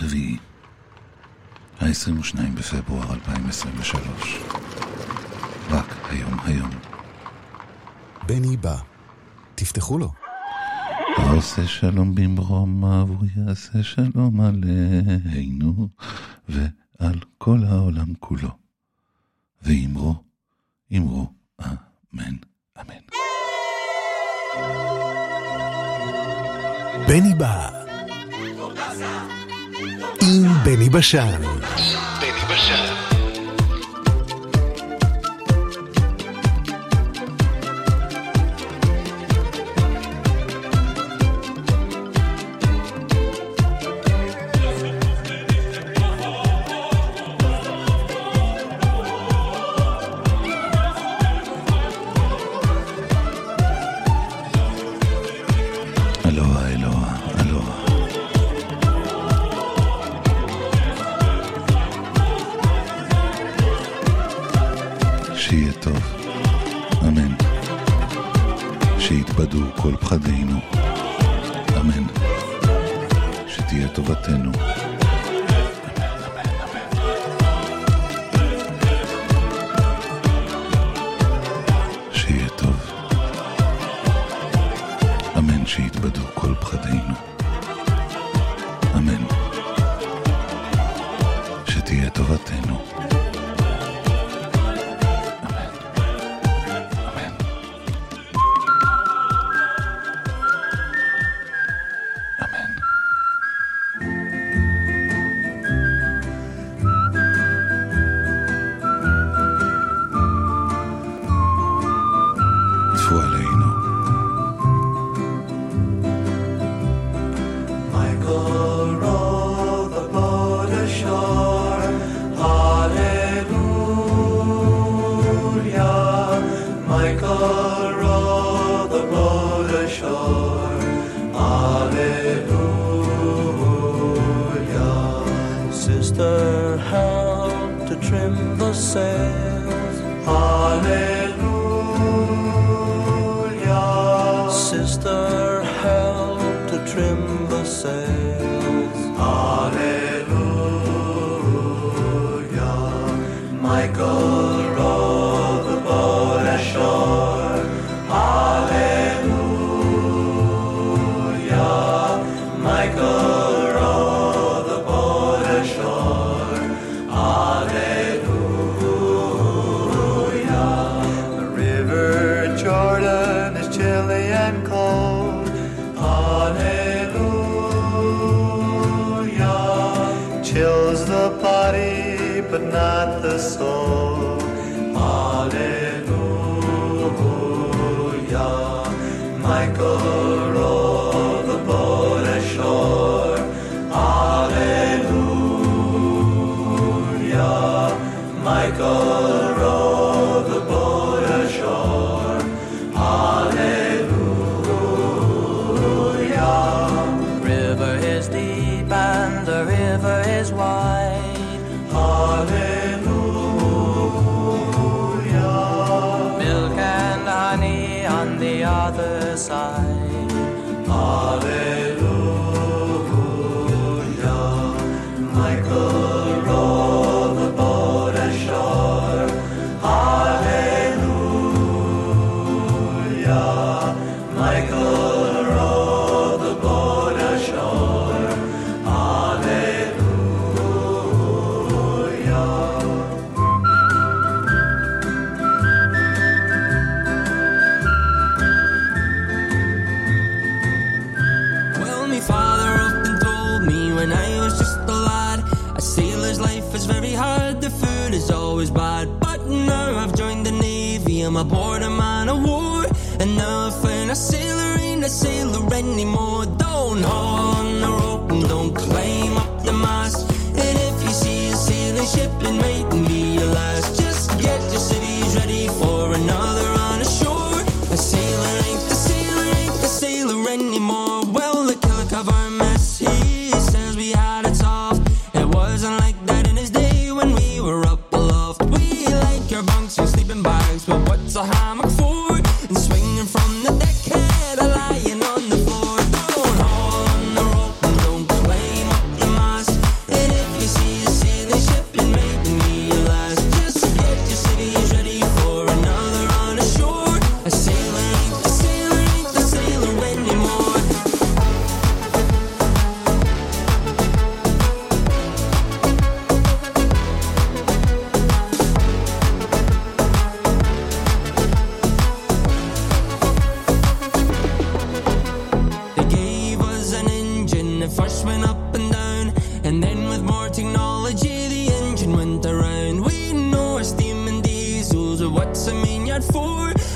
הרביעי, ה-22 בפברואר 2023. רק היום היום. בני בא. תפתחו לו. העושה שלום במרום, הוא יעשה שלום עלינו ועל כל העולם כולו. ואמרו, אמרו, אמן, אמן. בני בא. עם בני בשן. עם בני בשן. יתבדו כל פחדינו. אמן. שתהיה טובתנו.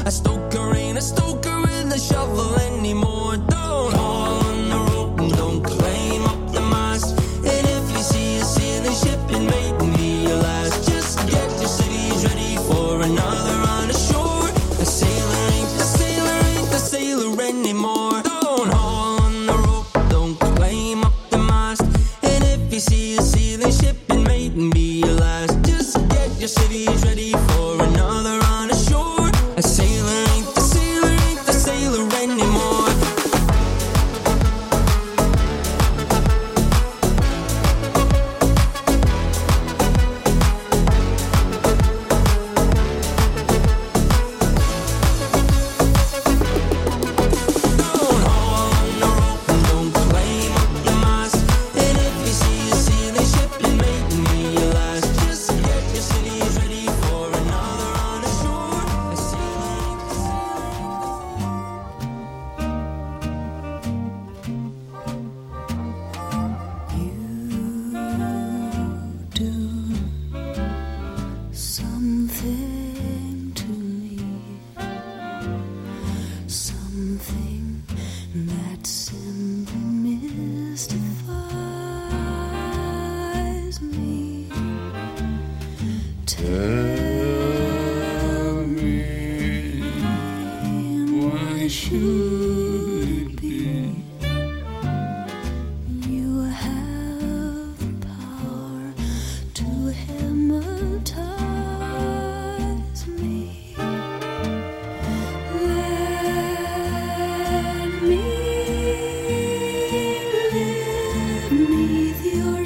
a stoker ain't a stoker with a shovel anymore. Don't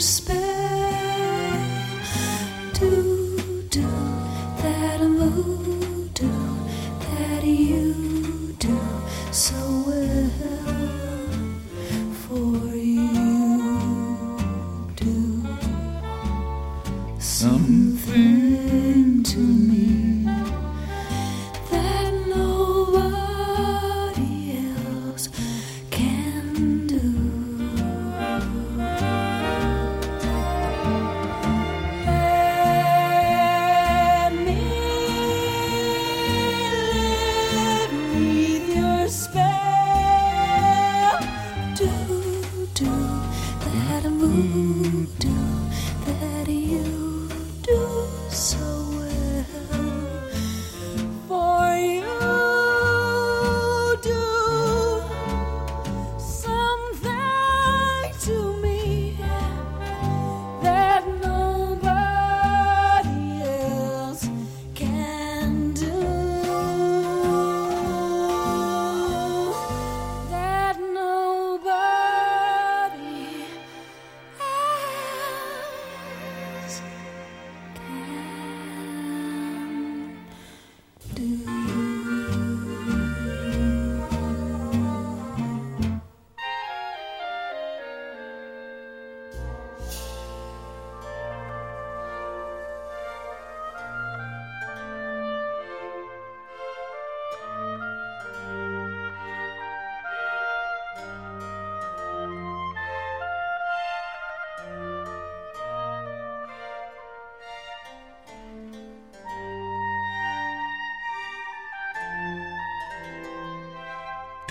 Spend.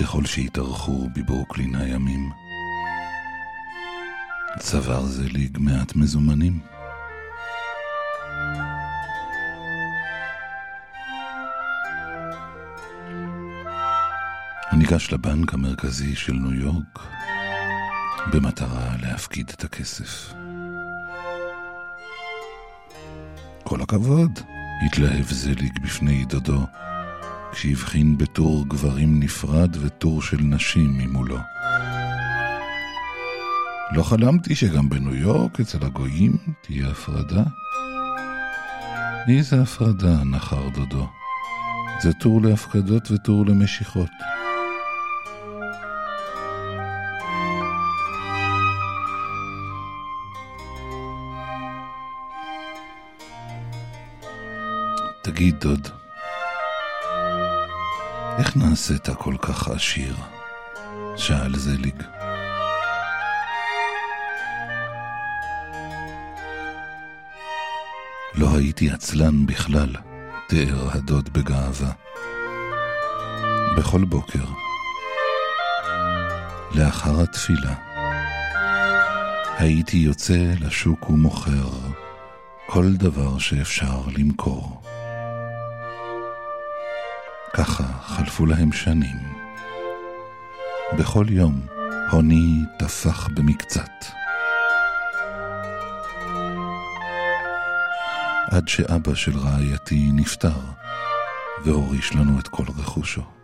ככל שהתארכו בברוקלין הימים. צבר זליג מעט מזומנים. הוא ניגש לבנק המרכזי של ניו יורק במטרה להפקיד את הכסף. כל הכבוד, התלהב זליג בפני דודו. כשהבחין בתור גברים נפרד ותור של נשים ממולו. לא חלמתי שגם בניו יורק, אצל הגויים, תהיה הפרדה. איזה הפרדה, נחר דודו. זה טור להפקדות וטור למשיכות. תגיד, דוד, איך נעשית כל כך עשיר? שאל זליג. לא הייתי עצלן בכלל, תיאר הדוד בגאווה. בכל בוקר, לאחר התפילה, הייתי יוצא לשוק ומוכר כל דבר שאפשר למכור. ככה חלפו להם שנים. בכל יום הוני טפח במקצת. עד שאבא של רעייתי נפטר והוריש לנו את כל רכושו.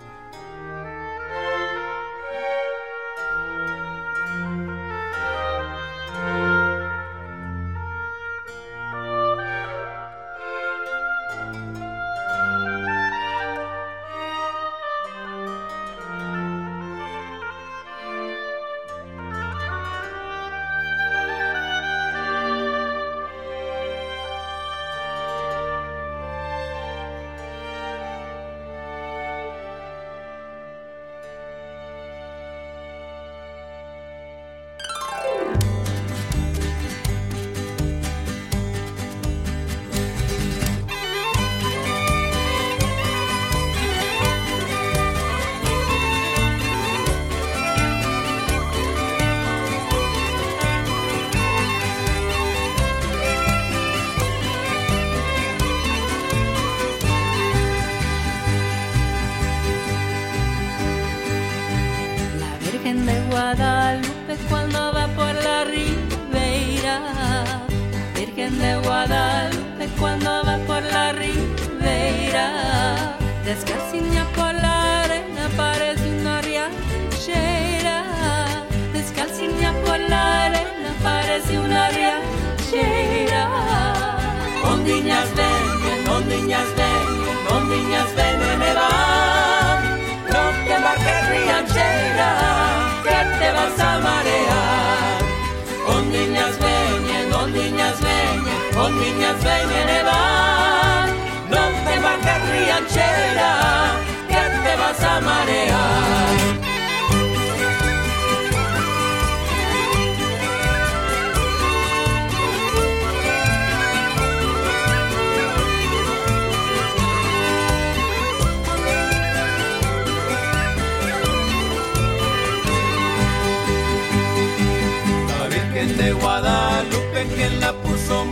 Guadalupe cuando va por la ribeira. Virgen de Guadalupe cuando va por la ribeira. Descalcinha por la arena parece una riachera. Descalcinha por la arena parece una riachera. Ondiñas ven, ondiñas ven, ondiñas ven, me va. con niñas ven y nevar. No te vayas rianchera, que te vas a marear. La Virgen de Guadalupe quien la puso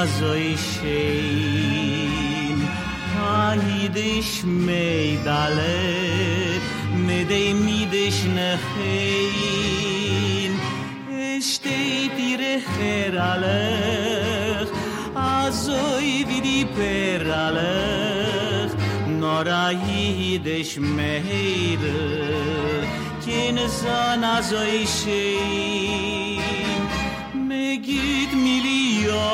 azoy shein Tahid ish mei dalet Medei midish nechein Eshteit ir echer alech Azoy vidi per alech Nor ahid ish Kine zan azoy shein git millionen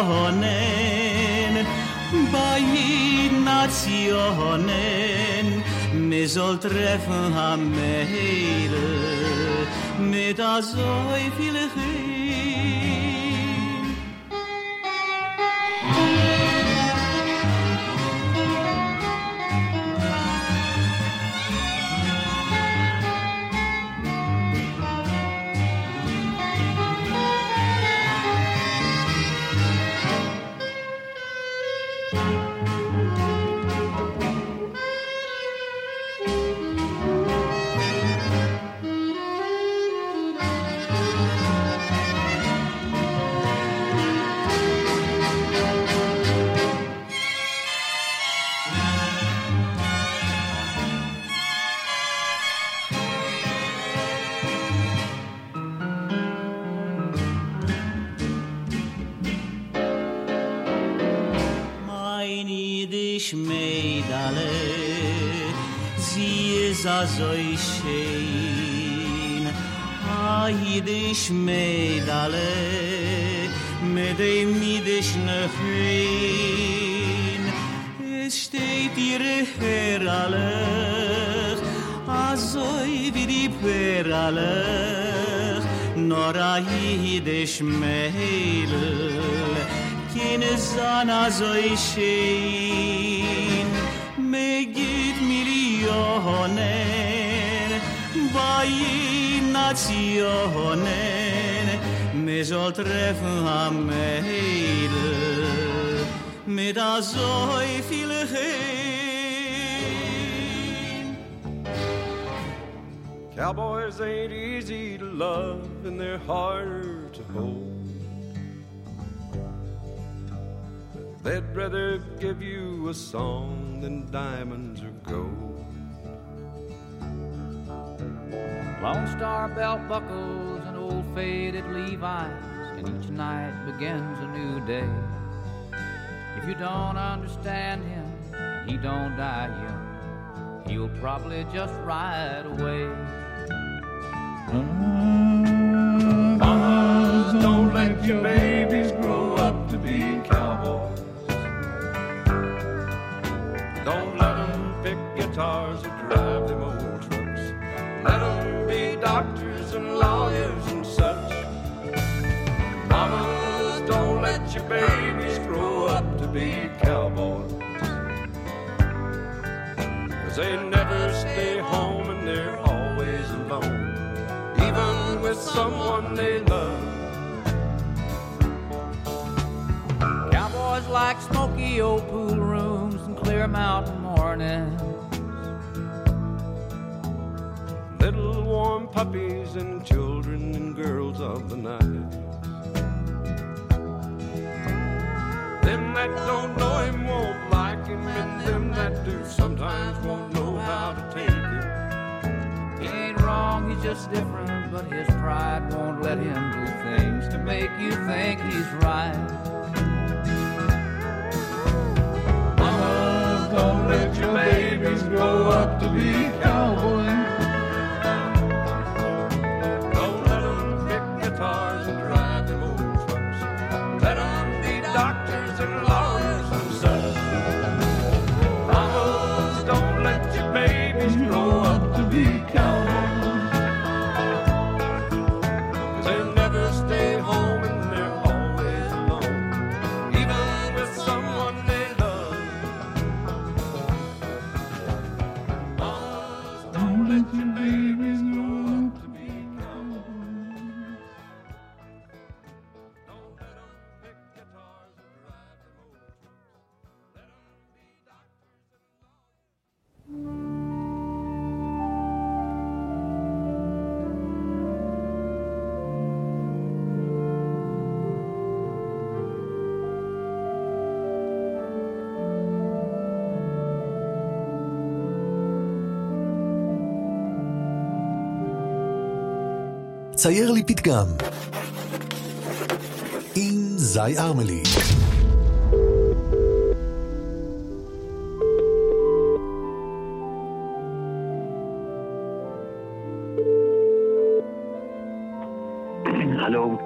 bei nationen me soll treffen am meile mit azoi viele hei azoy shein a medale medey midish nefin es steit dir herale azoy vidi perale nor a yidish mele kin zan azoy shein megit mili Hein. Cowboys ain't easy to love and they're harder to hold. They'd rather give you a song than diamonds or gold. Lone Star belt buckles and old faded Levi's, and each night begins a new day. If you don't understand him, he don't die young. He'll probably just ride away. Mamas, don't let your babies grow up to be cowboys. Don't let them pick guitars or drive be cowboys. Cause they never stay home and they're always alone. Even with someone they love. Cowboys like smoky old pool rooms and clear mountain mornings. Little warm puppies and children and girls of the night. That don't know him won't like him, and them that do sometimes won't know how to take him. He ain't wrong, he's just different, but his pride won't let him do things to make you think he's right. Mamas, don't let your babies grow up to be צייר לי פתגם. עם זי ארמלי. הלו,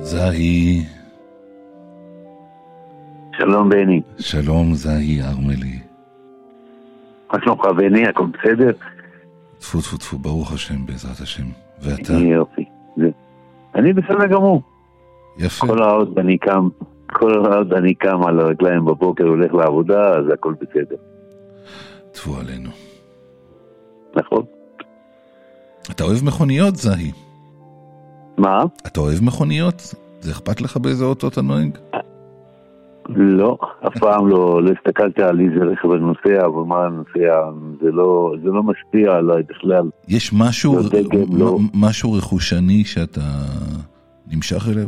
זהי, שלום בני. שלום זהי ארמלי. מה שלומך בני? הכל בסדר? טפו טפו טפו, ברוך השם, בעזרת השם. ואתה? יופי. זה- אני בסדר גמור. יפה. כל עוד אני קם, כל עוד אני קם על הרגליים בבוקר והולך לעבודה, אז הכל בסדר. טפו עלינו. נכון? אתה אוהב מכוניות, זהי? מה? אתה אוהב מכוניות? זה אכפת לך באיזה אוטו אתה נוהג? לא, אף פעם לא, לא הסתכלתי על איזה רכב אני נוסע ומה אני נוסע, זה לא, זה לא משפיע עליי בכלל. יש משהו, לא דגם, לא. משהו רכושני שאתה נמשך אליו?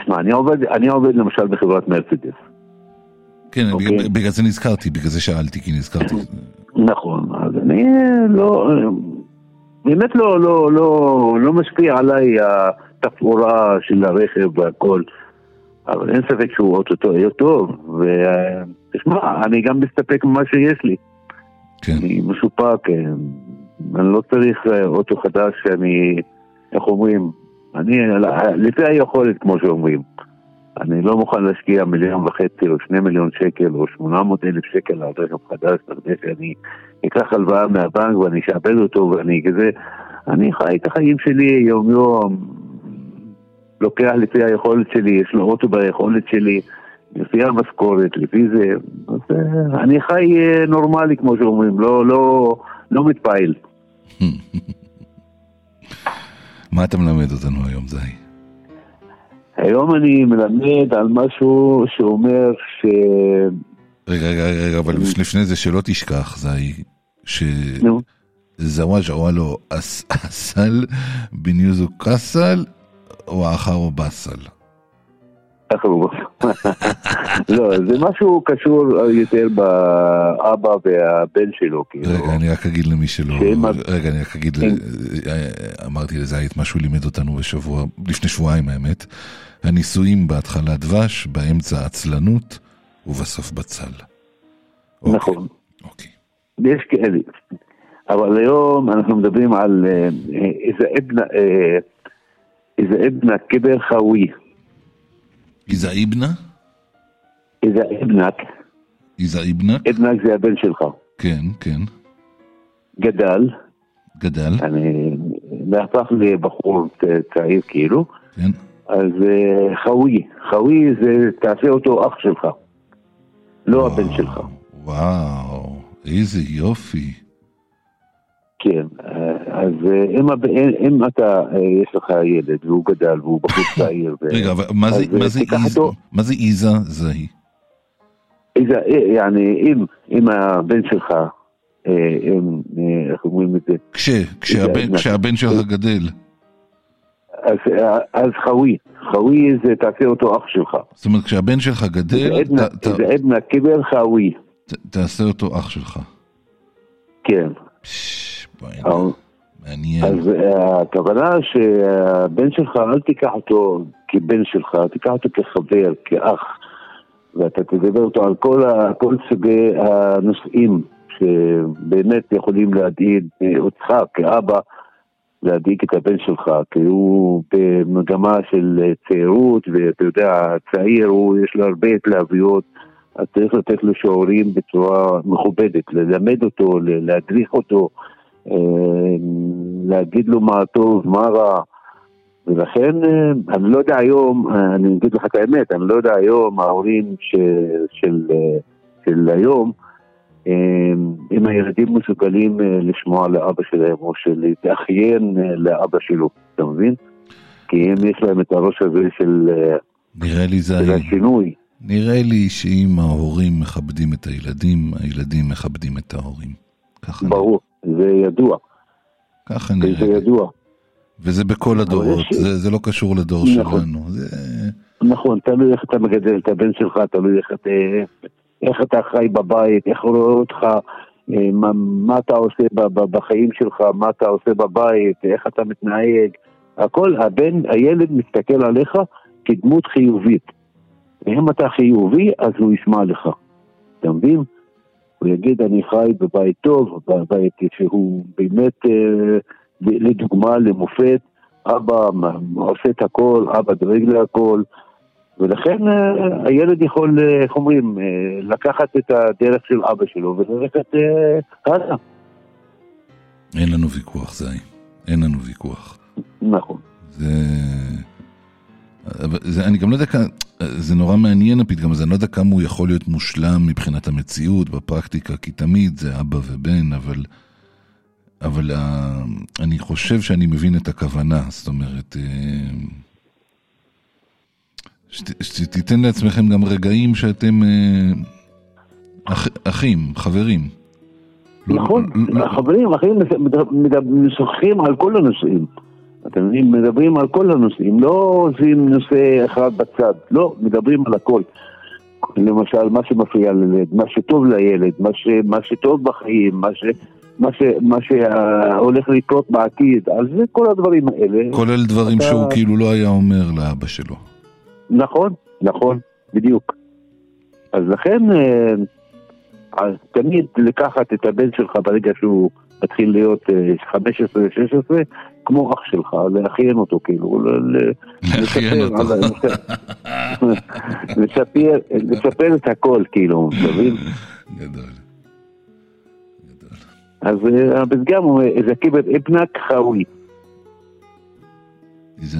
תשמע, אני עובד, אני עובד למשל בחברת מרצדס. כן, אוקיי. בגלל- בגלל זה נזכרתי, בגלל זה שאלתי, כי נזכרתי. נכון, אז אני לא, באמת לא, לא, לא, לא משפיע עליי התפאורה של הרכב והכל, אבל אין ספק שהוא אוטוטו יהיה טוב, ותשמע, אני גם מסתפק במה שיש לי. כן. אני מסופק, אה, אני לא צריך אה, אוטו חדש שאני, איך אומרים, אני, לפי היכולת כמו שאומרים. אני לא מוכן להשקיע מיליון וחצי או שני מיליון שקל או שמונה מאות אלף שקל על רכב חדש, יודע שאני אקח הלוואה מהבנק ואני אשעבד אותו ואני כזה, אני חי את החיים שלי יום יום, לוקח לפי היכולת שלי, יש לו אוטו ביכולת שלי, לפי המשכורת, לפי זה, אז אה, אני חי אה, נורמלי כמו שאומרים, לא, לא, לא מתפעל. מה אתה מלמד אותנו היום, זהי? היום אני מלמד על משהו שאומר ש... רגע, רגע, רגע, אבל לפני זה שלא תשכח, זהי, נו. שזוואג' אוואלו אס- אסל בניוזו קסל או אחרו באסל. ככה הוא לא, זה משהו קשור יותר באבא והבן שלו, כאילו. רגע, אני רק אגיד למי שלא... רגע, אני רק אגיד, אה, אמרתי לזית, משהו לימד אותנו בשבוע, לפני שבועיים האמת. הניסויים בהתחלה דבש, באמצע עצלנות, ובסוף בצל. נכון. אוקיי. יש כאלה. אבל היום אנחנו מדברים על אה, איזה אבנה, איזה אבנה כבר חאווי. איזה איבנה? איזה אבנק, איזה איבנק? אבנק זה הבן שלך. כן, כן. גדל, גדל, אני והפך לבחור צעיר כאילו, כן. אז אה, חאווי, חאווי זה תעשה אותו אח שלך, לא הבן שלך. וואו, איזה יופי. כן, אה, אז אה, אם, הב- אם אתה, אה, יש לך ילד והוא גדל והוא בחור צעיר, ו- רגע, אבל מה זה- אה, מה זה איזה? מה זה איזה זהי? איזה, אה, יעני, אם, אם הבן שלך, אה, אם, אה, איך אומרים את זה, כש, כשהבן- כשהבן שלך גדל. אז, אה, אז חאווי, חאווי זה תעשה אותו אח שלך. זאת אומרת, כשהבן שלך גדל, זה עדנה- חאווי, ת- תעשה אותו אח שלך. כן. אבל- מעניין. אז אה, הכוונה שהבן שלך, אל תיקח אותו כבן שלך, תיקח אותו כחבר, כאח, ואתה תדבר אותו על כל, כל סוגי הנושאים שבאמת יכולים להדאיג אה, אותך כאבא, להדאיג את הבן שלך, כי הוא במגמה של צעירות, ואתה יודע, צעיר, הוא, יש לו הרבה התלהבויות. אז צריך לתת לו שיעורים בצורה מכובדת, ללמד אותו, להדריך אותו, להגיד לו מה טוב, מה רע. ולכן, אה, אני לא יודע היום, אה, אני אגיד לך את האמת, אני לא יודע היום, ההורים של, אה, של היום, אה, אם הילדים מסוגלים אה, לשמוע לאבא שלהם או של להתאחיין אה, לאבא שלו, אתה מבין? כי אם יש להם את הראש הזה של, אה, נראה לי של זהי. השינוי, נראה לי שאם ההורים מכבדים את הילדים, הילדים מכבדים את ההורים. ברור, זה ידוע, ככה זה נראה לי. ידוע. וזה בכל הדורות, יש- זה זה לא קשור לדור נכון. שלנו. זה... נכון, תלוי איך אתה מגדל את הבן שלך, תלוי איך אתה, איך אתה חי בבית, איך רואה אותך, אה, מה, מה אתה עושה בחיים שלך, מה אתה עושה בבית, איך אתה מתנהג. הכל, הבן, הילד מסתכל עליך כדמות חיובית. ואם אתה חיובי, אז הוא ישמע לך. אתה מבין? הוא יגיד, אני חי בבית טוב, בבית שהוא באמת, אה, לדוגמה, למופת, אבא עושה את הכל, אבא דואג להכל, ולכן אה, הילד יכול, אה, איך אומרים, לקחת את הדרך של אבא שלו וללכת אה, הלאה. אין לנו ויכוח, זי. אין לנו ויכוח. נכון. זה... זה, אני גם לא יודע כמה, זה נורא מעניין הפתגם הזה, אני לא יודע כמה הוא יכול להיות מושלם מבחינת המציאות, בפרקטיקה, כי תמיד זה אבא ובן, אבל, אבל uh, אני חושב שאני מבין את הכוונה, זאת אומרת, uh, שת, שתיתן לעצמכם גם רגעים שאתם uh, אח, אחים, חברים. נכון, לא- חברים, אחרים מד- מד- משוחחים על כל הנושאים. אתם מבינים, מדברים על כל הנושאים, לא עושים נושא אחד בצד, לא, מדברים על הכל. למשל, מה שמפריע לילד, מה שטוב לילד, מה, ש, מה שטוב בחיים, מה, ש, מה, ש, מה שהולך לקרות בעתיד, אז זה כל הדברים האלה. כולל דברים אתה- שהוא כאילו לא היה אומר לאבא שלו. נכון, נכון, בדיוק. אז לכן, אה, אז תמיד לקחת את הבן שלך ברגע שהוא מתחיל להיות אה, 15-16, כמו אח שלך, לאחיין אותו כאילו, לאחיין אותו. לספר, את הכל כאילו, מבין? גדול. אז אה, הפתגם הוא איזה קיבל אבנק חאווי. איזה?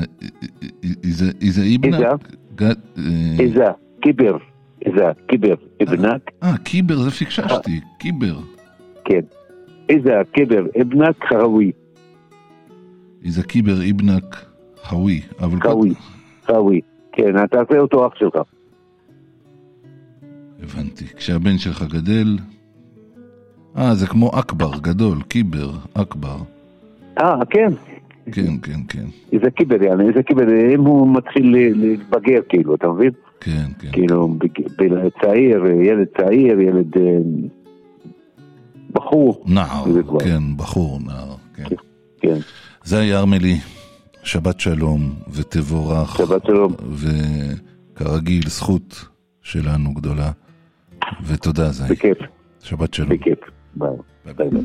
גד- אה, איזה, קיבר, איזה, קיבר, אבנק, אה, קיבר, זה פיקששתי, קיבר. כן. איזה קיבר אבנק חאווי. איזה קיבר איבנק חווי. אבל חאווי, חאווי. כן, אתה עושה אותו אח שלך. הבנתי. כשהבן שלך גדל... אה, זה כמו אכבר, גדול, קיבר, אכבר. אה, כן. כן, כן, כן. איזה קיבר, יעני, איזה קיבר, אם הוא מתחיל להתבגר, כאילו, אתה מבין? כן, כן. כאילו, בג- ב- צעיר, ילד צעיר, ילד אה, בחור. נער. כן, בחור, נער, כן. כן. זה היה ארמלי, שבת שלום ותבורך. שבת שלום. וכרגיל, זכות שלנו גדולה. ותודה, זי. בכיף, שבת שלום. בכיף. ביי. ביי ביי.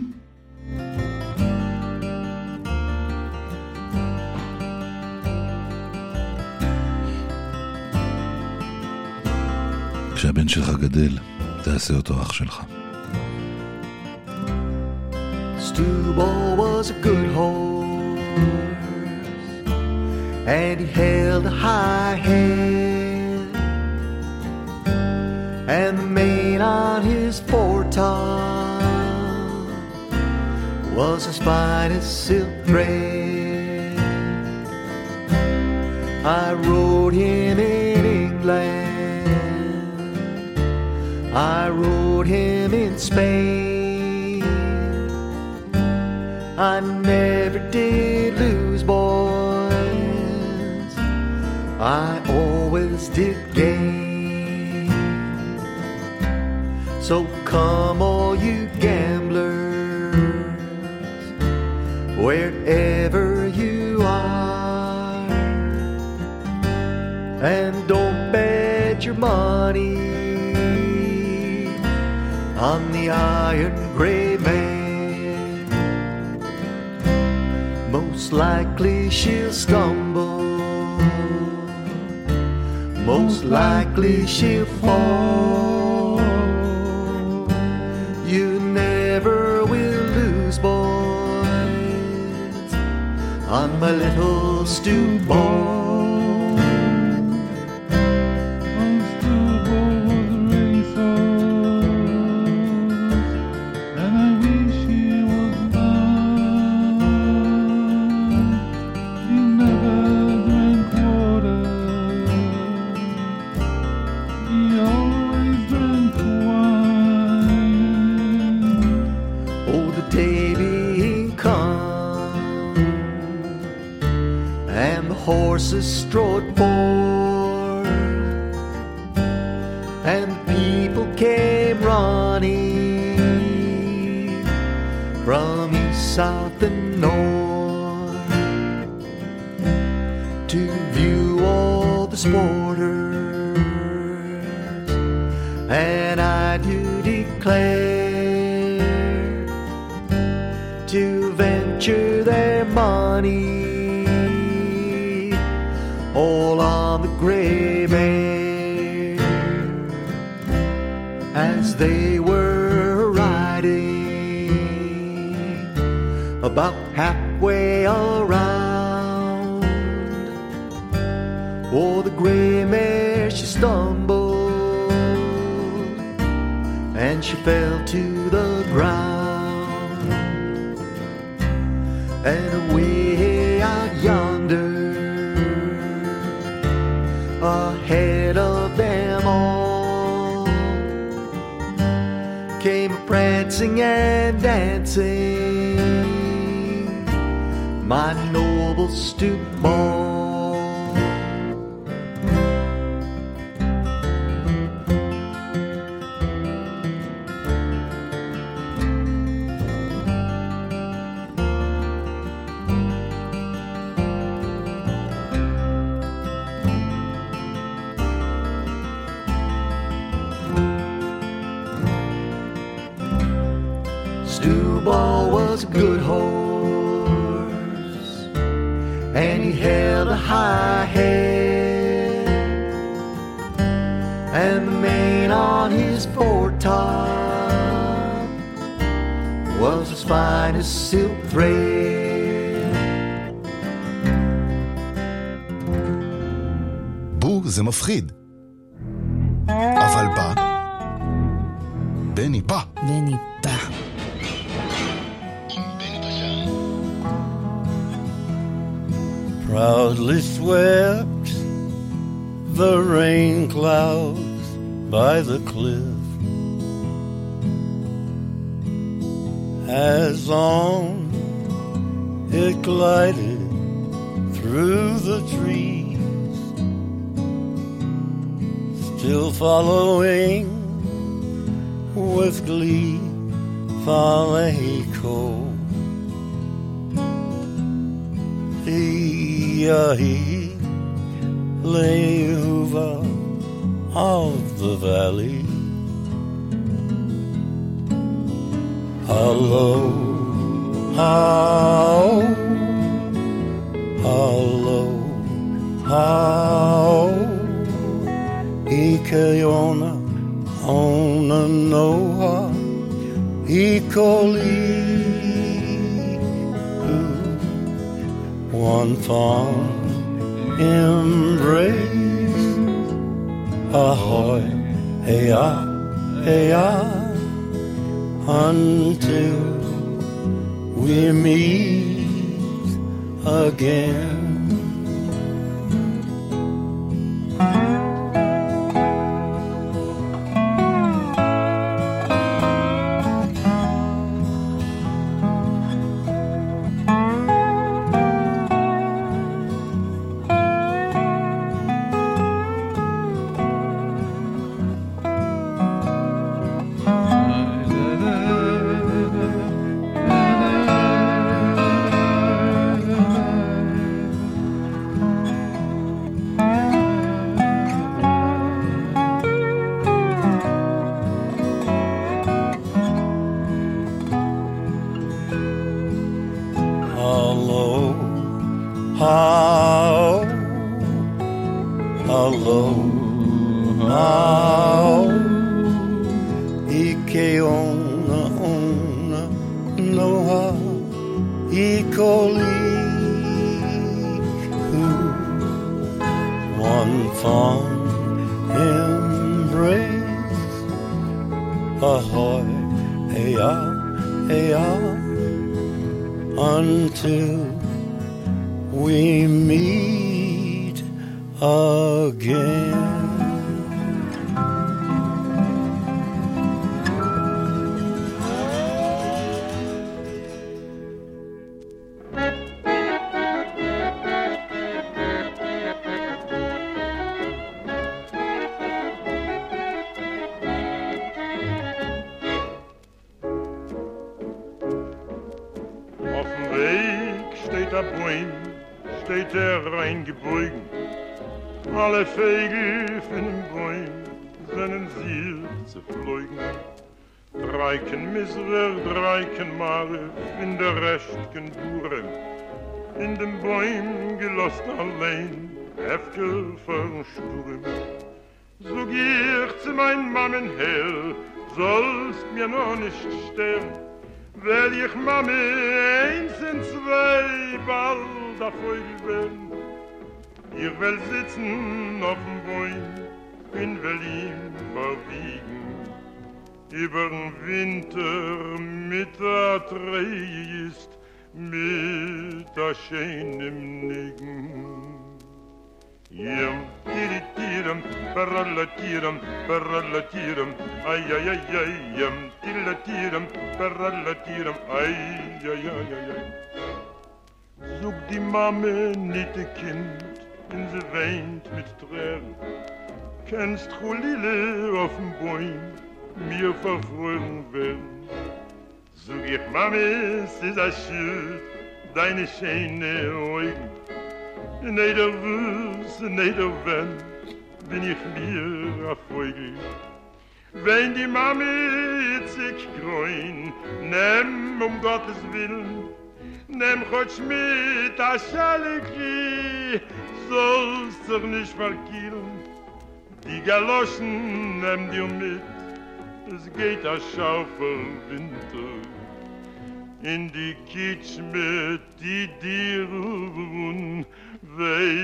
כשהבן שלך גדל, תעשה אותו אח שלך. Stewball was a good and he held a high head, and the mane on his foretop was as fine as silk thread. I rode him in England, I rode him in Spain. I never did lose, boys. I always did gain. So come, all you gamblers, wherever you are, and don't bet your money on the iron gray man. Most likely she'll stumble. Most likely she'll fall. You never will lose, boys, on my little stew ball. Horses strode forth, and people came running from east, south, and north to view all the sporters, and I do declare they were riding about halfway around. Oh, the gray mare, she stumbled and she fell to the ground. And away and dancing, my noble stoop. boy. good horse, and he held a high head, and the mane on his foretop was as fine as silk thread. בו זה מפחיד. אבל בא, בני בא. בני בא. Proudly swept the rain clouds by the cliff as on it glided through the trees, still following with glee echo. Yahi Lehuva of the valley. Hello, how, hello, how, Ikeona, ona noa, Ikoli. One fond embrace. Ahoy, hey ah, hey ah, until we meet again. Nicht sterben. Weil ich Mami eins und zwei bald euch bin. Ich will sitzen auf dem Bäum in Berlin verwiegen. Über den Winter mit der Trägest, mit der schönen Nigen. Yum, tiri tirum, perrala ay ay ay ay, yum, tiri la ay ay ay ay ay. Zug di mame nit de kind, in ze weint mit tränen. Kennst du lile aufm dem mir verfrühen wenn. Zug ich mame, sis a schü, deine schöne oi. Nee, der Wuss, nee, der Wenn, bin ich mir Vogel. Wenn die Mami ich groin, nimm um Gottes Willen, nimm Gott mit a Schaliki, sollst dich nicht verkielen. Die Galoschen nimm dir mit, es geht a scharfer Winter. In die Kitsch mit die Dirun, wei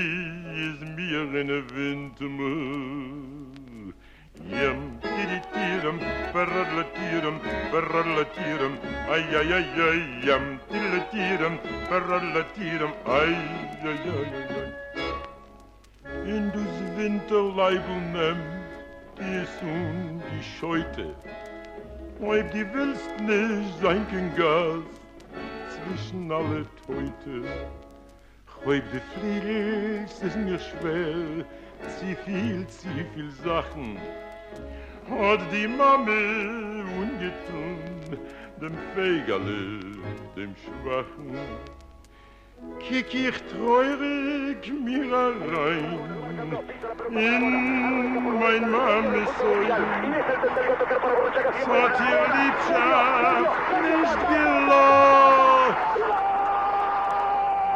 is mir in a Winter. Yum, tiri tiram, paralla tiram, paralla tiram, ay ay ay ay, yum, tiri tiram, paralla tiram, ay ay ay ay. In dus Winterleibel nem, is und die Scheute, ob die willst nicht sein kein Gas zwischen alle Teute. Ob die fliegst, ist mir schwer, zu viel, zu viel Sachen. Hat die Mame ungetun, dem Fegerle, dem Schwachen. Kick ich treurig mir rein in mein Mames. Es hat ihr Liebschaft nicht gelacht.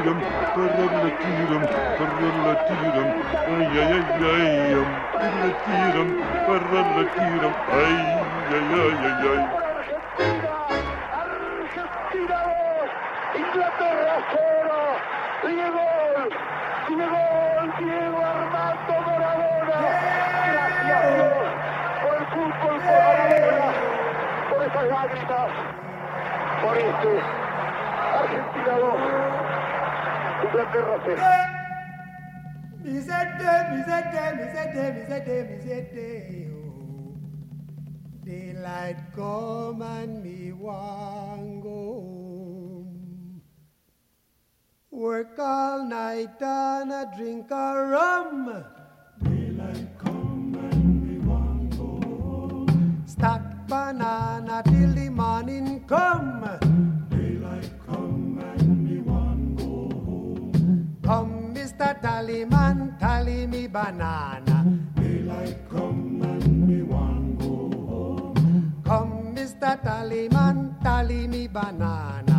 fliegen. Tiram, parallatiram, parallatiram, ay ay ay ay, am, parallatiram, parallatiram, ay ay ay ay ay. Inglaterra cero, Diego, Diego, Diego Armando Maradona. Gracias por el fútbol, por Maradona, por esas lágrimas, por este Argentina 2, Daylight come and me want go. Work all night and a drink a rum. Daylight come and me want go home. Stack banana till the morning come. Mr. Tallyman, tally me banana. Daylight come and me want go home. Come, Mr. Tallyman, tally me banana.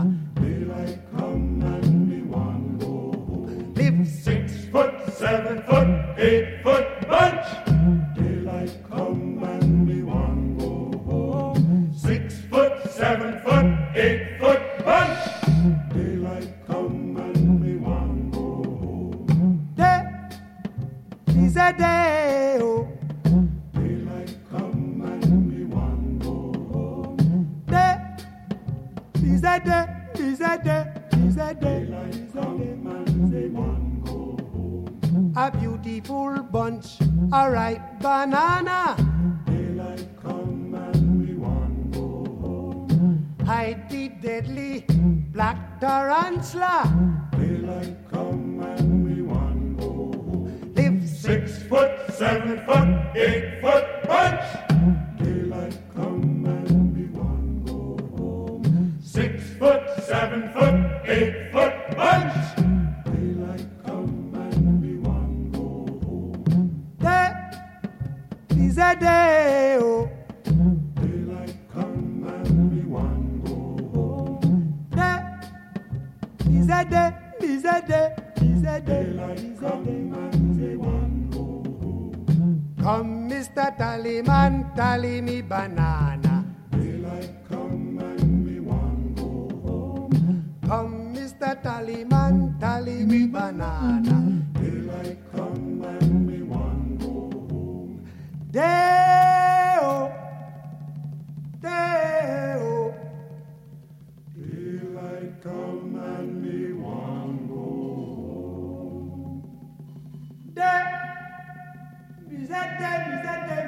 that dead? Is that dead?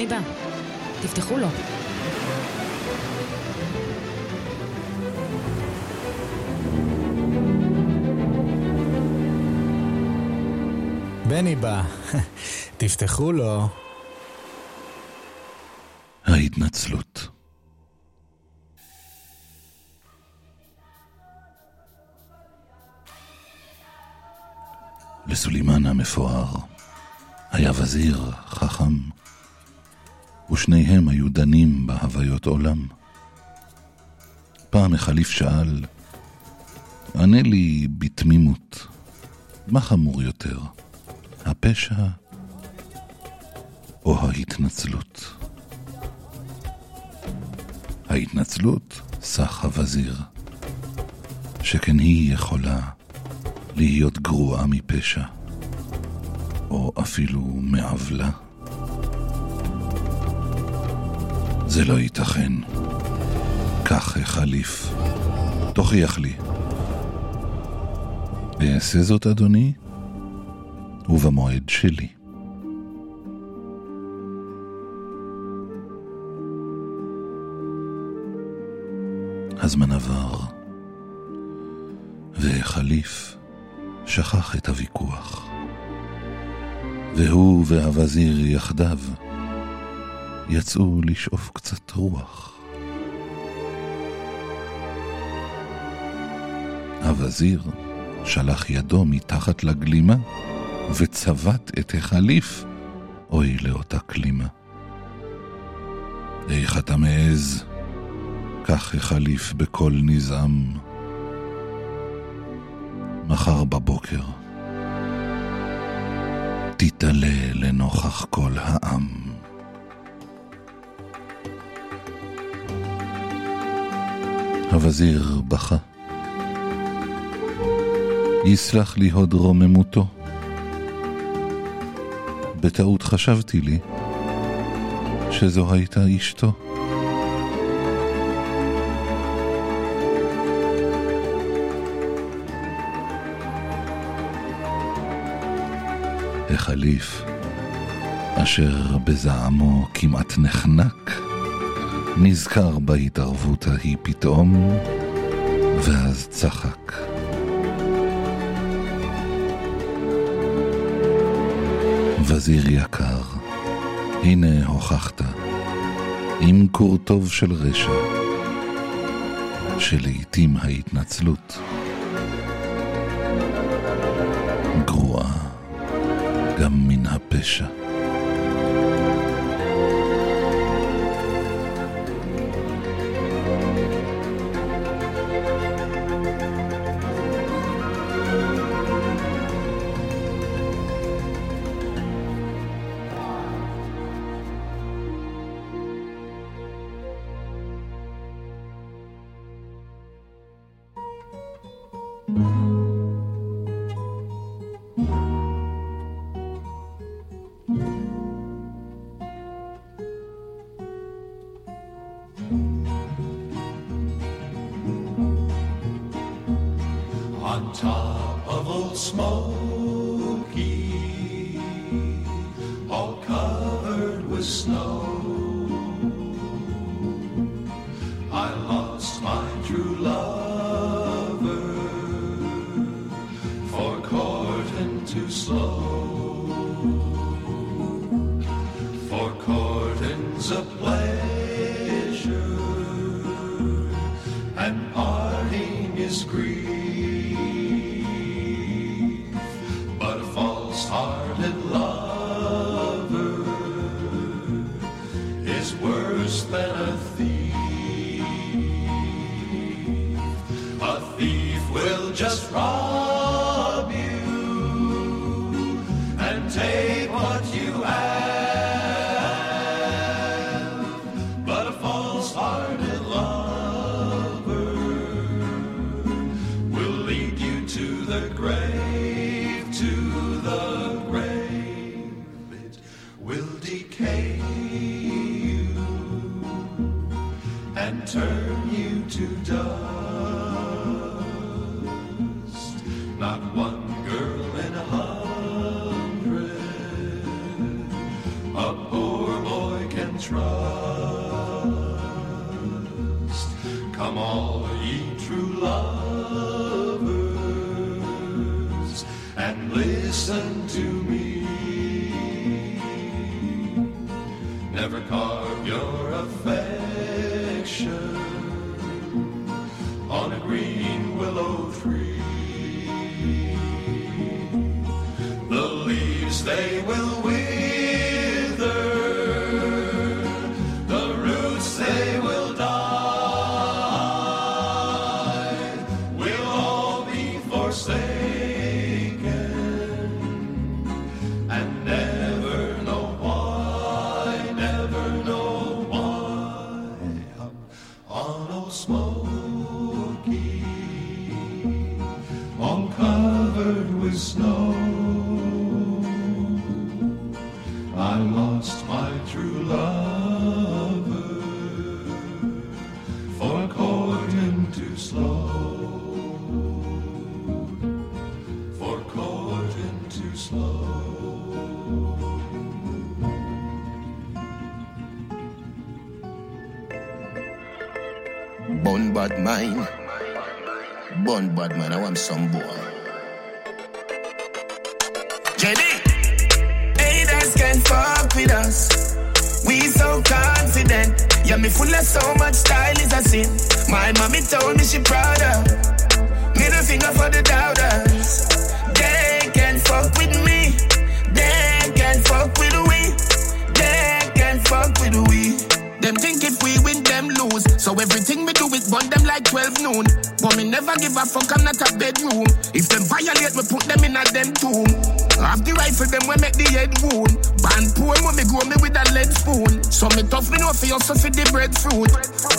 בני בא, תפתחו לו. בני בא, תפתחו לו. ההתנצלות. לסולימן המפואר היה וזיר חכם, ושניהם היו דנים בהוויות עולם. פעם החליף שאל, ענה לי בתמימות, מה חמור יותר, הפשע או ההתנצלות? ההתנצלות, סח הווזיר, שכן היא יכולה להיות גרועה מפשע, או אפילו מעוולה. זה לא ייתכן. כך החליף. תוכיח לי. אעשה זאת, אדוני, ובמועד שלי. הזמן עבר, והחליף שכח את הוויכוח. והוא והווזיר יחדיו יצאו לשאוף קצת רוח. הווזיר שלח ידו מתחת לגלימה וצבט את החליף, אוי לאותה כלימה. איך אתה מעז? כך החליף בקול נזעם. מחר בבוקר תתעלה לנוכח כל העם. הווזיר בכה. יסלח לי הוד רוממותו. בטעות חשבתי לי שזו הייתה אשתו. החליף, אשר בזעמו כמעט נחנק, נזכר בהתערבות ההיא פתאום, ואז צחק. וזיר יקר, הנה הוכחת, עם קורטוב של רשע, שלעיתים ההתנצלות גרועה גם מן הפשע. free. Full of so much style is a sin. My mommy told me she proud of. Middle finger for the doubters. They can fuck with me. They can fuck with we. They can fuck with we. Them think if we win, them lose. So everything we do is burn them like 12 noon. But me never give a fuck, I'm not a bedroom. If them violate, we put them in a them tomb. Have the rifle, them we make the head wound. Band poor, me grow me with a lead spoon. So me tough, me know for you, so for the breadfruit.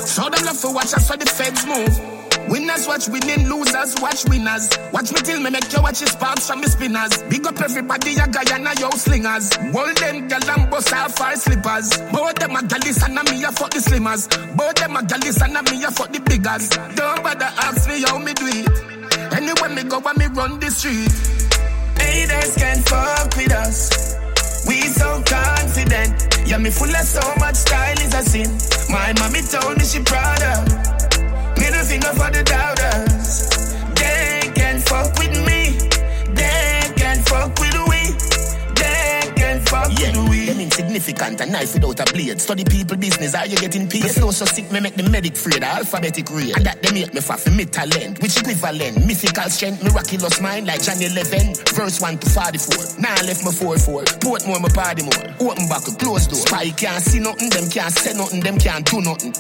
So them love for watch us so the feds move. Winners watch winning, losers watch winners. Watch me till me make you watch his sparks from me spinners. Big up everybody, a guy and a yo slingers. Hold them gal and bust off our slippers. Both them a gallis and a me a fuck the slimmers. Both them a gallis and a me a fuck the biggers. Don't bother ask me how me do it. Anywhere me go, when me run the street. Haters can't fuck with us. We so confident. Yeah, me full of so much style is a sin. My mommy told me she proud of. Finger for the doubters. They can fuck with me. They can fuck with we. They can fuck Yeah, with we. them insignificant, a knife without a blade. Study people business, how you getting paid? Flow so sick, me make the medic afraid, alphabetic rate. And that they make me for me talent, which equivalent? Mythical strength, miraculous mind like Johnny 11. Verse 1 to 44. Now I left me 4 4. Port more, my party more. Open back, close door. Spy can't see nothing, them can't say nothing, them can't do nothing.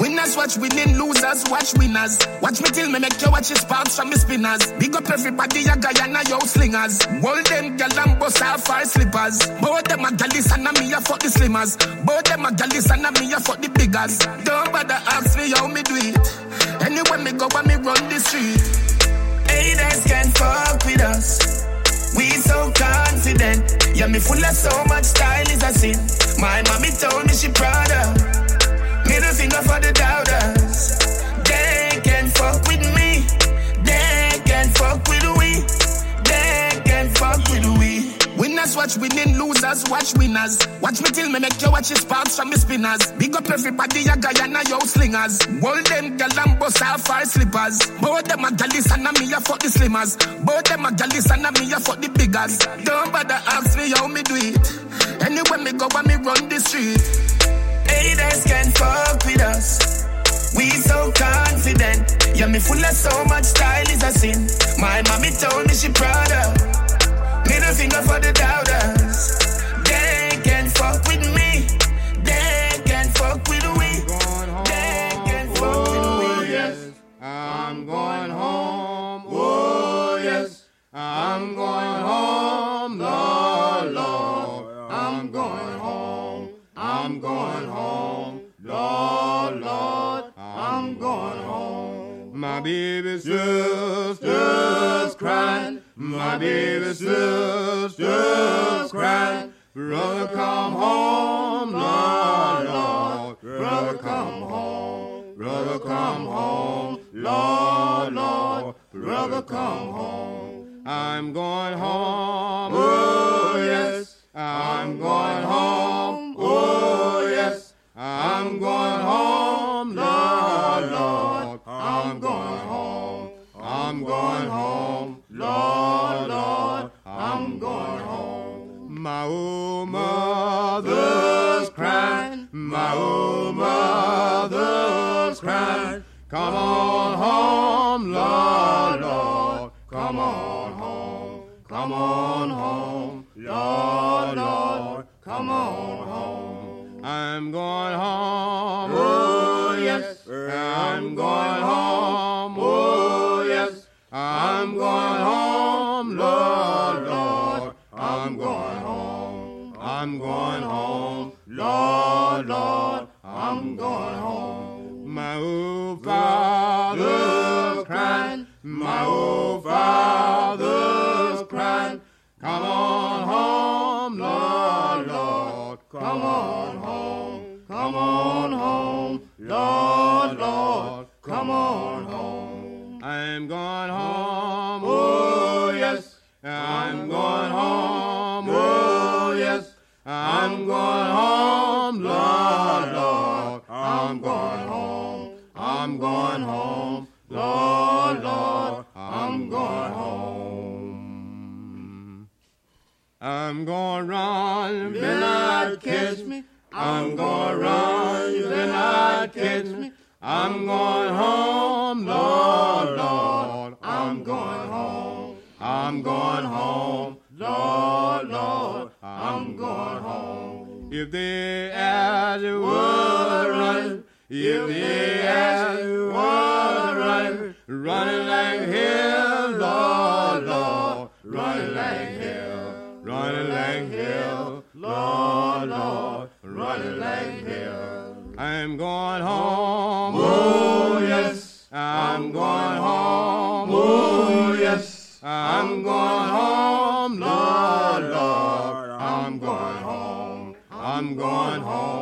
Winners watch winning, losers watch winners. Watch me till me make you watch his sparks from me spinners. Big up everybody, a guy and a yo slingers. Hold them gal and bust off our slippers. Both them a gallis and a me a fuck the slimmers. Both them a gallis and a me a fuck the biggers. Don't bother ask me how me do it. Anywhere me go, when me run the street. Haters can't fuck with us. We so confident. Yeah, me full of so much style is a sin. My mommy told me she proud of. The. They can fuck with me. They can fuck with we. They can fuck with we. Winners watch winning, losers watch winners. Watch me till me make you watch his sparks from me spinners. Big up everybody, ya Guyana, yo slingers. Hold them gal and bust off our slippers. Both them a gallis and a me a fuck the slimmers. Both them a gallis and a me a fuck the biggers. Don't bother ask me how me do it. Anywhere me go, when me run the street. Haters can fuck with us. We so confident. Yeah, me full of so much style is a sin. My mommy told me she proud of. Middle finger for the doubters. They can fuck with me. My baby sister's crying. My baby sister's crying. Brother, come home, Lord, Lord. Brother, come home. Brother, come home. Lord, Lord. Brother, come home. I'm going home. Oh, yes. I'm going home. Oh, yes. I'm going home. My old mother's crying. My old mother's crying. Come on home, Lord, Lord. Come on home. Come on home, Lord, Lord. Come on home. I'm going home. Oh, yes. I'm going home. I'm going home, Lord, Lord. I'm going home. My old father's crying. My old father's crying. Come on home, Lord, Lord. Come on going home, Lord, Lord. I'm going home. I'm going run, you better not catch me. I'm going run, you better not catch me. I'm going home, Lord, Lord. I'm going home. I'm going home, Lord, Lord. I'm going home. If they ask you what run, if they ask you what run, running like hell, Lord, Lord, running like hell, running like hell, Lord, Lord, running like hell. I'm going home. Oh, oh yes. I'm going oh, home. Oh, yes. I'm going home, Lord, Lord. I'm going home. I'm going home,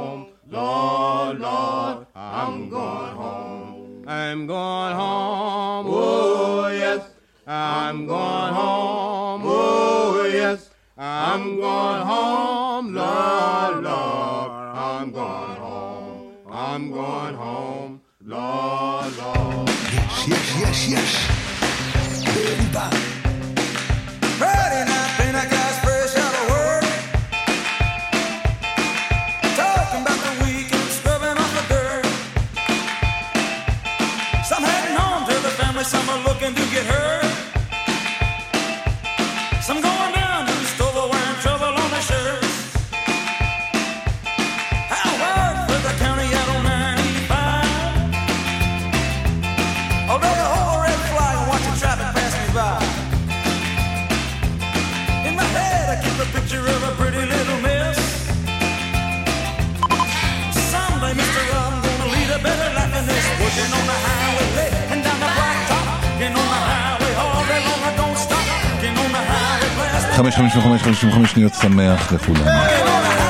going home. Oh, yes. I'm going home. Oh, yes. I'm going home, Lord, Lord. I'm going home. I'm going home, Lord, Lord. Yes, yes, yes, yes. Highway, blast. 555 55 שניות שמח לכולם.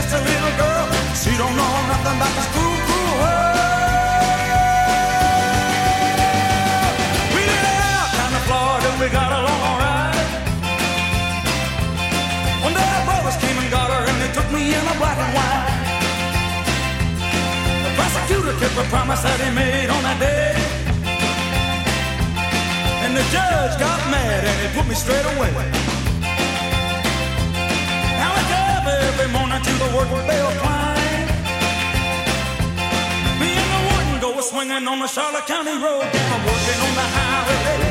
Just a little girl? She don't know nothing about this cruel, cruel world. We did out down to Florida, we got along alright. One day our brothers came and got her, and they took me in a black and white. The prosecutor kept a promise that he made on that day. And the judge got mad and he put me straight away. Every morning to the work bell climb. Me and the warden go swinging on the Charlotte County Road. Yeah, I'm working on the highway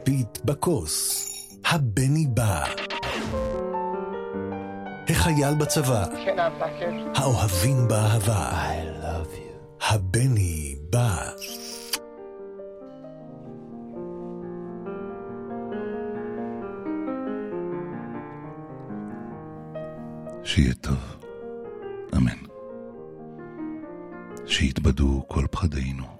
הכפית בכוס. הבני בא. החייל בצבא. האוהבים באהבה. I love you. הבני בא. שיהיה טוב. אמן. שיתבדו כל פחדינו.